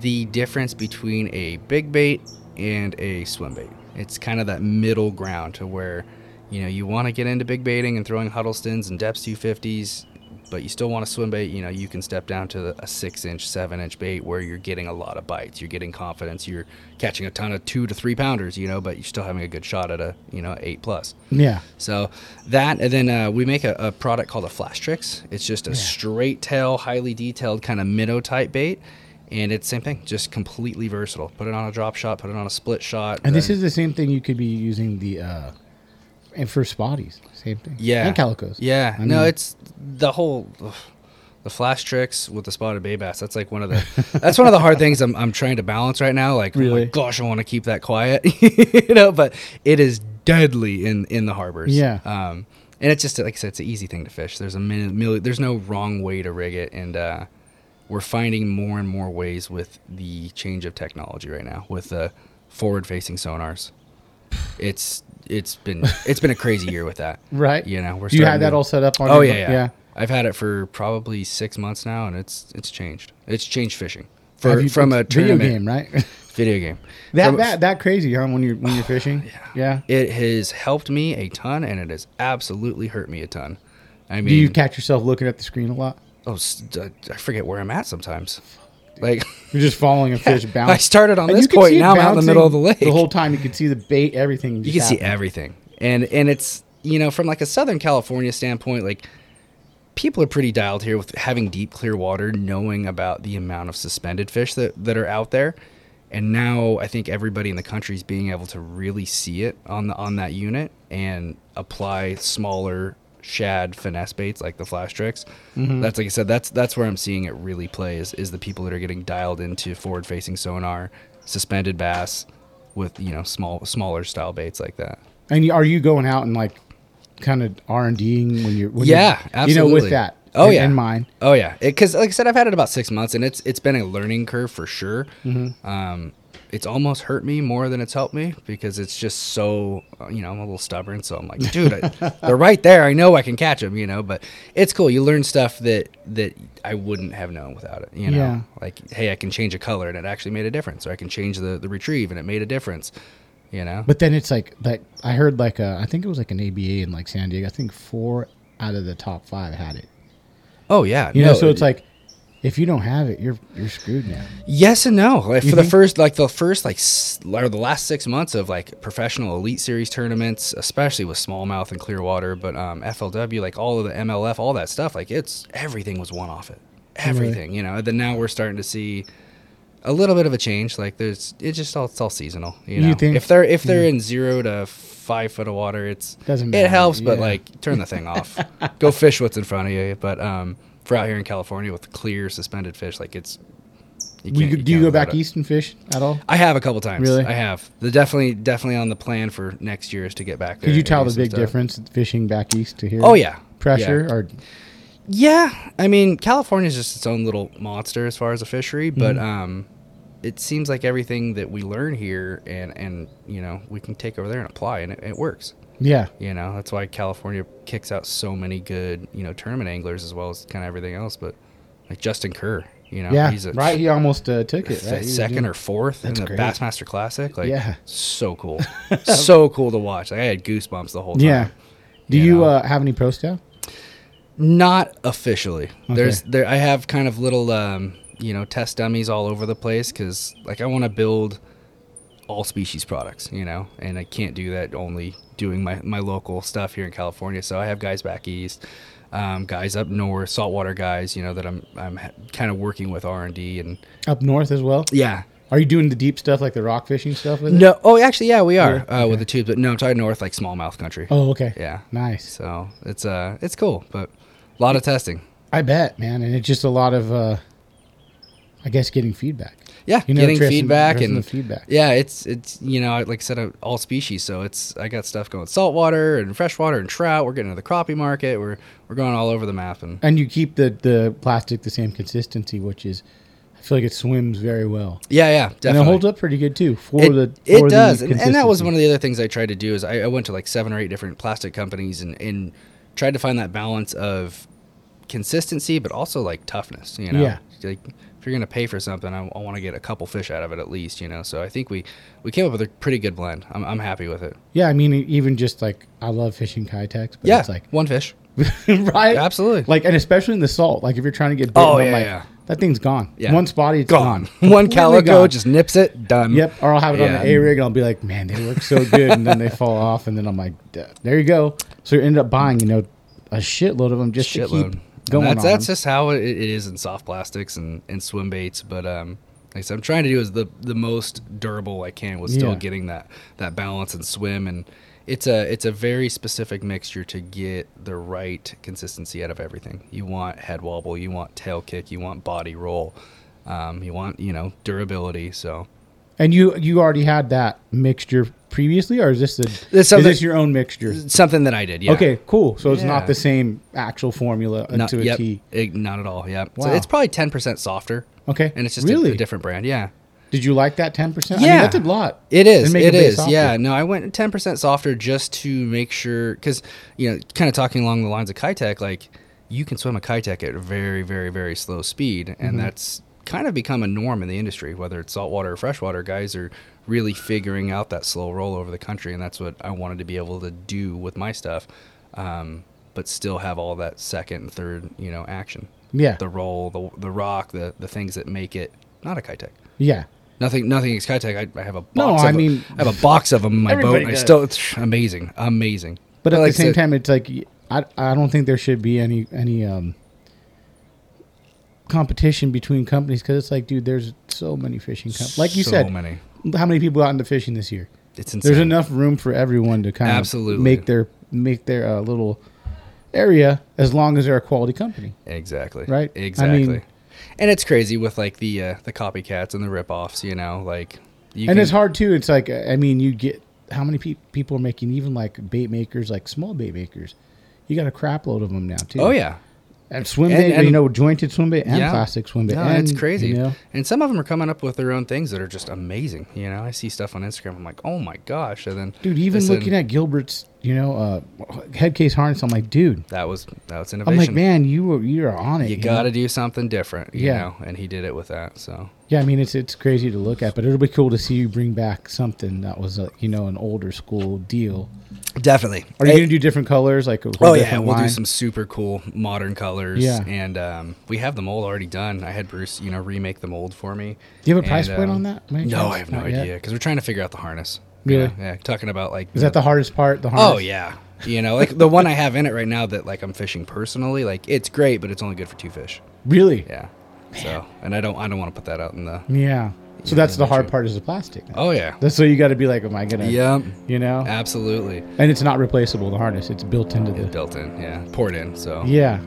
the difference between a big bait and a swim bait. It's kind of that middle ground to where you know you want to get into big baiting and throwing Huddlestons and Deps 250s, but you still want to swim bait. You know you can step down to a six inch, seven inch bait where you're getting a lot of bites. You're getting confidence. You're catching a ton of two to three pounders. You know, but you're still having a good shot at a you know eight plus. Yeah. So that, and then uh, we make a, a product called a Flash Tricks. It's just a straight tail, highly detailed kind of minnow type bait, and it's same thing, just completely versatile. Put it on a drop shot, put it on a split shot. And this is the same thing you could be using the uh and for spotties. Same thing. yeah, And calicos. Yeah, I no, mean- it's the whole. ugh, the flash tricks with the spotted bay bass. That's like one of the. that's one of the hard things I'm, I'm trying to balance right now. Like, Really? gosh, I want to keep that quiet, [LAUGHS] you know. But it is deadly in in the harbors. Yeah. Um, and it's just like I said, it's an easy thing to fish. There's a million, million there's no wrong way to rig it, and uh, we're finding more and more ways with the change of technology right now with the forward facing sonars. It's it's been it's been a crazy year with that. [LAUGHS] Right. You know, we're you starting that to- all set up on Oh your- yeah, yeah, yeah. I've had it for probably six months now, and it's it's changed. It's changed fishing for, from a video game, right? [LAUGHS] video game. that From- that that crazy, huh? When you're when you're [SIGHS] fishing. yeah. it has helped me a ton, and it has absolutely hurt me a ton. I mean, Do you catch yourself looking at the screen a lot? oh, I forget where I'm at sometimes. Like [LAUGHS] You're just following a fish bounce. [LAUGHS] I started on And this point, now I'm out in the middle of the lake. The whole time you can see the bait, everything. you can see everything, and and it's you know from like a Southern California standpoint, like people are pretty dialed here with having deep clear water, knowing about the amount of suspended fish that that are out there. And now I think everybody in the country is being able to really see it on the on that unit and apply smaller shad finesse baits like the flash tricks. Mm-hmm. That's like I said, that's that's where I'm seeing it really play is, is the people that are getting dialed into forward facing sonar, suspended bass with, you know, small smaller style baits like that. And are you going out and like kind of R and Ding when you're when Yeah, you're, You know, with that. Oh, in, yeah. in mind. Oh yeah, because like I said, I've had it about six months, and it's it's been a learning curve for sure. Mm-hmm. Um, it's almost hurt me more than it's helped me because it's just so uh, you know I'm a little stubborn, so I'm like, [LAUGHS] dude, I, they're right there. I know I can catch them, you know. But it's cool. You learn stuff that that I wouldn't have known without it. You know, Yeah. like hey, I can change a color and it actually made a difference, or I can change the the retrieve and it made a difference. You know, But then it's like like I heard like uh, I think it was like an ABA in like San Diego. I think four out of the top five had it. oh yeah, You know, no, so it's like if you don't have it, you're you're screwed now. Yes and no. Like You for the first, like the first, like s- or the last six months of like professional elite series tournaments, especially with smallmouth and Clearwater, but um, FLW, like all of the MLF, all that stuff, like it's everything was won off it, everything. You know. And then now we're starting to see a little bit of a change. Like there's, it's just all it's all seasonal. You You know, think- if they're if they're in zero to five foot of water, it's Doesn't it matter, helps, but like turn the thing off. [LAUGHS] Go fish what's in front of you. But um, for out here in California with clear suspended fish, like it's. You You, can't- do you go back it. east and fish at all? I have a couple times. Really? I have. The definitely definitely on the plan for next year is to get back there. Could you tell the big difference fishing back east to here? Oh yeah. pressure Yeah. or Yeah, I mean California is just its own little monster as far as a fishery, but Mm-hmm. um, it seems like everything that we learn here and and you know we can take over there and apply, and it, it works. Yeah. You know that's why California kicks out so many good you know tournament anglers as well as kind of everything else. But like Justin Kerr, you know, Yeah, he's a right. He almost uh, took it. Right? Second or fourth in the great. Bassmaster Classic. Like, Yeah. so cool, [LAUGHS] so cool to watch. Like, I had goosebumps the whole time. yeah. Do you you, uh, have any pro staff? Not officially. There's there. I have kind of little, um, you know, test dummies all over the place because like I want to build all species products, you know, and I can't do that only doing my my local stuff here in California. So I have guys back east. Um, guys up north, saltwater guys, you know that I'm I'm ha- kind of working with R and D and Up north as well? yeah, Are you doing the deep stuff like the rock fishing stuff with it? No, oh, actually, yeah, we are Yeah? uh, with the tubes, but no, I'm talking north, like smallmouth country. Oh, okay. Yeah, Nice. so it's uh, it's cool, but a lot of testing. I bet, man. And it's just a lot of, uh, I guess, getting feedback. Yeah, You know, getting feedback and the feedback. Yeah, it's it's you know like I said, uh, all species. So it's I got stuff going saltwater and freshwater and trout. We're getting to the crappie market. We're we're going all over the map and And you keep the, the plastic the same consistency, which is, I feel like it swims very well. yeah, yeah, definitely. And it holds up pretty good too for it, the. it for the does and, and that was one of the other things i tried to do is I, I went to like seven or eight different plastic companies and, and tried to find that balance of consistency but also like toughness you know Yeah. like if you're gonna pay for something i, I want to get a couple fish out of it at least you know so i think we we came up with a pretty good blend i'm, I'm happy with it Yeah, I mean, even just like I love fishing Keitechs, but yeah it's like one fish [LAUGHS] right, Absolutely. Like, and especially in the salt, like if you're trying to get bitten, Oh, yeah, like, yeah. that thing's gone. Yeah. One spotty, it's gone, gone. [LAUGHS] one calico gone. just nips it done Yep, or I'll have it on the A rig and I'll be like, man, they work so good, and then they fall off, and then I'm like, there you go. So you end up buying, you know, a shitload of them just to shitload. keep going. That's on that's just how it, it is in soft plastics and, and swim baits. But um, like I said, I'm trying to do is the the most durable I can with still Yeah. getting that that balance and swim. And it's a it's a very specific mixture to get the right consistency out of everything. You want head wobble, you want tail kick, you want body roll, um, you want you know durability. So And you you already had that mixture previously, or is this the This is this your own mixture? Something that I did. Yeah. Okay, cool. So it's Yeah. not the same actual formula Not, to a yep, T. it- not at all. Yeah. So Wow. it's probably ten percent softer. Okay, And it's just a- really a, different brand. Yeah. Did you like that ten percent? Yeah, I mean, that's a lot. It is. And make It bit is. softer. Yeah. No, I went ten percent softer just to make sure, because you know, kind of talking along the lines of Keitech, like you can swim a Keitech at a very, very, very slow speed, and Mm-hmm. that's kind of become a norm in the industry, whether it's saltwater or freshwater. Guys are really figuring out that slow roll over the country, and that's what I wanted to be able to do with my stuff, um, but still have all that second and third, you know, action. Yeah. The roll, the the rock, the the things that make it not a Keitech. Yeah. Nothing, nothing against Keitech. I, I have a box. No, of I them. mean- I have a box of them in my boat. I still, it's amazing, amazing. But at like the same said- time, it's like I, I don't think there should be any any um, competition between companies because it's like, dude, there's so many fishing companies. Like you So said, many. how many people got into fishing this year? It's insane. There's enough room for everyone to kind of Absolutely. make their make their uh, little area as long as they're a quality company. Exactly. Right? I Exactly. mean- and it's crazy with like the uh, the copycats and the ripoffs. You know, like you and can- it's hard too. It's like I mean, you get how many pe- people are making even like bait makers, like small bait makers. You got a crap load of them now too. Oh yeah. And swim And- bait, and- you know, jointed swim bait and Yeah. plastic swim bait. No, and, it's crazy. You know, And some of them are coming up with their own things that are just amazing. You know, I see stuff on Instagram. I'm like, oh my gosh. And then, dude. Even looking at Gilbert's, you know, uh, head case harness, I'm like, dude. that was that was innovation. I'm like, man, you were you are on it. you know? got to do something different. You Yeah. know, and he did it with that. So Yeah, I mean, it's it's crazy to look at, but it'll be cool to see you bring back something that was, a, you know, an older school deal. definitely. Are you Hey- gonna do different colors, like Oh yeah, we'll do some super cool modern colors. Yeah. and um, we have the mold already done. I had Bruce, you know, remake the mold for me. Do you have a price And, point um, on that? any No. I have no idea because we're trying to figure out the harness. You Really? know? Yeah, talking about like. Is that the hardest part? The harness? Oh yeah, you know, like the one I have in it right now that like I'm fishing personally. Like it's great, but it's only good for two fish. really? Yeah. So, and I don't, I don't want to put that out in the. Yeah. So that's the hard part is the plastic. Oh yeah. That's so you got to be like, am I gonna? Yep. You know. Absolutely. And it's not replaceable. The harness. It's built into the. It's built in. Yeah. Poured in. So. Yeah.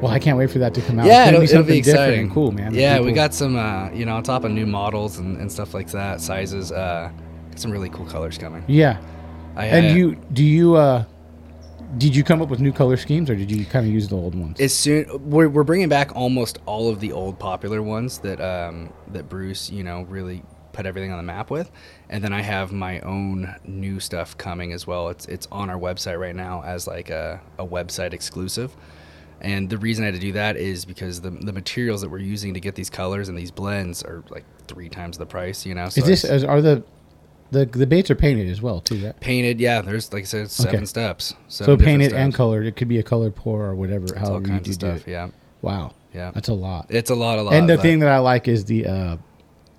Well, I can't wait for that to come out. Yeah, it'll, it'll be something different exciting. and cool, man. Yeah, we got some, uh, you know, on top of new models and, and stuff like that, sizes. Uh, some really cool colors coming. Yeah. I, And uh, you do you uh, did you come up with new color schemes or did you kind of use the old ones? as soon we're, we're bringing back almost all of the old popular ones that um, that Bruce, you know, really put everything on the map with, and then I have my own new stuff coming as well. It's it's on our website right now as like a, a website exclusive. And the reason I had to do that is because the, the materials that we're using to get these colors and these blends are like three times the price, you know. So is this is, are the the the baits are painted as well too? Right? painted? Yeah, there's like I said, seven Okay. steps. So seven different painted and colored. It could be a color pour or whatever. It's all kinds do of stuff. Yeah, Wow. yeah. That's a lot. It's a lot, a lot. and the thing that I like is the uh,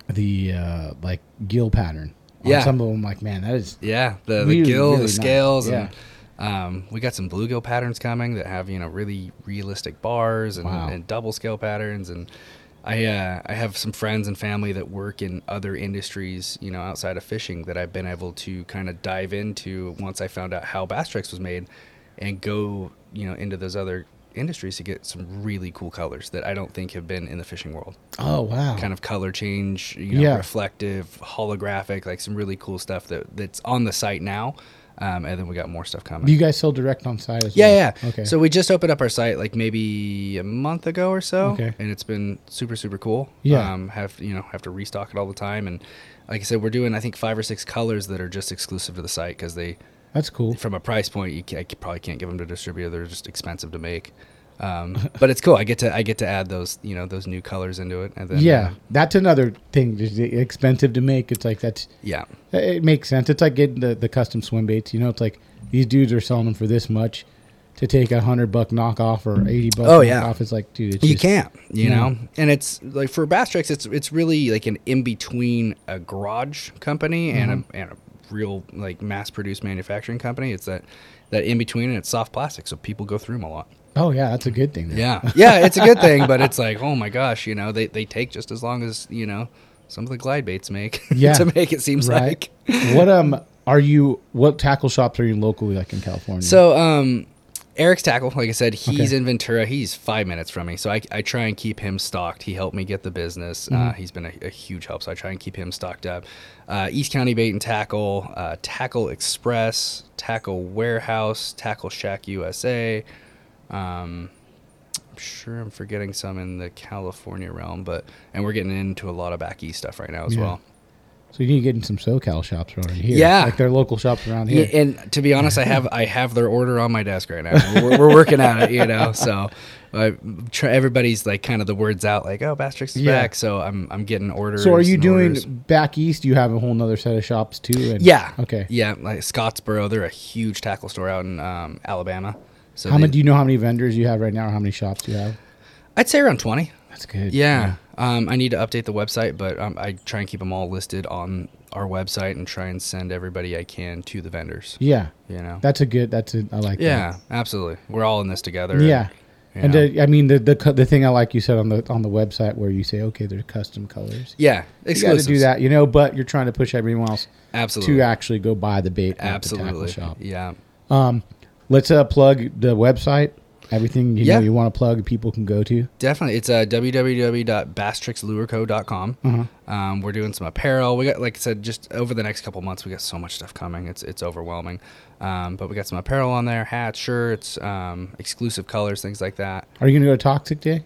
the uh, like gill pattern. On Yeah. Some of them, like man, that is Yeah, the, the Really, gill, really the nice. scales, Yeah. and um, we got some bluegill patterns coming that have you know really realistic bars and, Wow. and double scale patterns. And I uh, I have some friends and family that work in other industries, you know, outside of fishing that I've been able to kind of dive into once I found out how Basstrix was made, and go you know into those other industries to get some really cool colors that I don't think have been in the fishing world oh wow. kind of color change, you know, Yeah. reflective, holographic, like some really cool stuff that that's on the site now. Um, and then we got more stuff coming. You guys sell direct on site as yeah, well? yeah. Okay. So we just opened up our site like maybe a month ago or so, Okay. and it's been super super cool. Yeah. Um, have you know have to restock it all the time, and like I said, we're doing I think five or six colors that are just exclusive to the site because they, That's cool. from a price point, you ca- I probably can't give them to a distributor. They're just expensive to make. Um, but it's cool. I get to I get to add those you know those new colors into it, and then yeah, uh, that's another thing. Just expensive to make. It's like that's yeah. It makes sense. It's like getting the, the custom swim baits. You know, it's like these dudes are selling them for this much to take a hundred buck knockoff or eighty bucks Oh, knockoff. yeah. It's like, dude, it's you just- can't you Yeah. know and it's like for Basstrix it's it's really like an in between a garage company and Mm-hmm. a and a real like mass produced manufacturing company it's that that in between and it's soft plastic so people go through them a lot Oh yeah, that's a good thing. then. yeah [LAUGHS] yeah it's a good thing but it's like oh my gosh you know they, they take just as long as you know some of the glide baits make [LAUGHS] Yeah. to make it seems right. like [LAUGHS] what um are you? What tackle shops are you locally like in California? So, um, Eric's tackle, like I said, he's Okay. in Ventura. He's five minutes from me, so I, I try and keep him stocked. He helped me get the business. Uh, Mm-hmm. he's been a, a huge help, so I try and keep him stocked up. Uh, East County Bait and Tackle, uh, Tackle Express, Tackle Warehouse, Tackle Shack USA. Um, I'm sure I'm forgetting some in the California realm, but and we're getting into a lot of back east stuff right now as Yeah. well. So you need to get in some SoCal shops around here. Yeah. like their local shops around here. Yeah, and to be honest, I have I have their order on my desk right now. We're, we're working at it, you know. So I try, everybody's like kind of the words out, like, "Oh, Basstrix is Yeah. back." So I'm I'm getting orders. So are you doing orders. back east? You have a whole nother set of shops too. And, Yeah. Okay. Yeah, like Scottsboro, they're a huge tackle store out in um, Alabama. So How many? Do you know how many vendors you have right now, or how many shops you have? I'd say around twenty. That's good. Yeah. Um, I need to update the website, but um, I try and keep them all listed on our website and try and send everybody I can to the vendors. Yeah. You know. That's a good. That's a. I like. yeah, absolutely. We're all in this together. That. Yeah. And know. uh, I mean the, the the thing I like you said on the on the website where you say okay they're custom colors. yeah, You got to do that, you know, but you're trying to push everyone else Absolutely. to actually go buy the bait at the Absolutely. shop. Yeah. Let's uh, plug the website. Everything you Yeah. know you want to plug, people can go to. Definitely. It's uh, www.basstrixlureco.com. Mm-hmm. Um, we're doing some apparel. We got, like I said, just over the next couple months, we got so much stuff coming. It's it's overwhelming. Um, but we got some apparel on there, hats, shirts, um, exclusive colors, things like that. Are you gonna go to Toxic Day?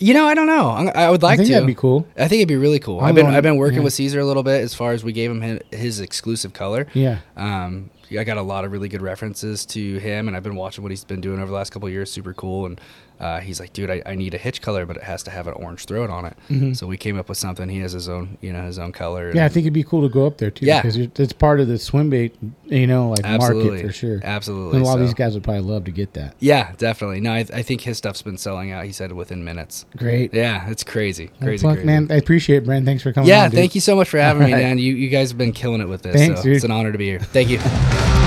You know, I don't know. I'm, would like think to. that'd be cool. I think it'd be really cool. I'm I've been I've been working yeah. with Caesar a little bit as far as we gave him his, his exclusive color. Yeah. Um, I got a lot of really good references to him, and I've been watching what he's been doing over the last couple of years. Super cool. And uh, he's like, dude, I, I need a hitch color, but it has to have an orange throat on it. So we came up with something. He has his own, you know, his own color. Mm-hmm. Yeah, I think it'd be cool to go up there too. Yeah. because it's part of the swim bait, you know, like Absolutely. market for sure. Absolutely. and a lot of these guys would probably love to get that. Yeah, definitely. No, I, I think his stuff's been selling out. He said within minutes. Great. Yeah, it's crazy, crazy, fuck, crazy. man. I appreciate it, Brandon. Thanks for coming. Yeah, on, thank you so much for having me, [LAUGHS] All right. man. You you guys have been killing it with this. Thanks, so dude. It's an honor to be here. Thank you. [LAUGHS]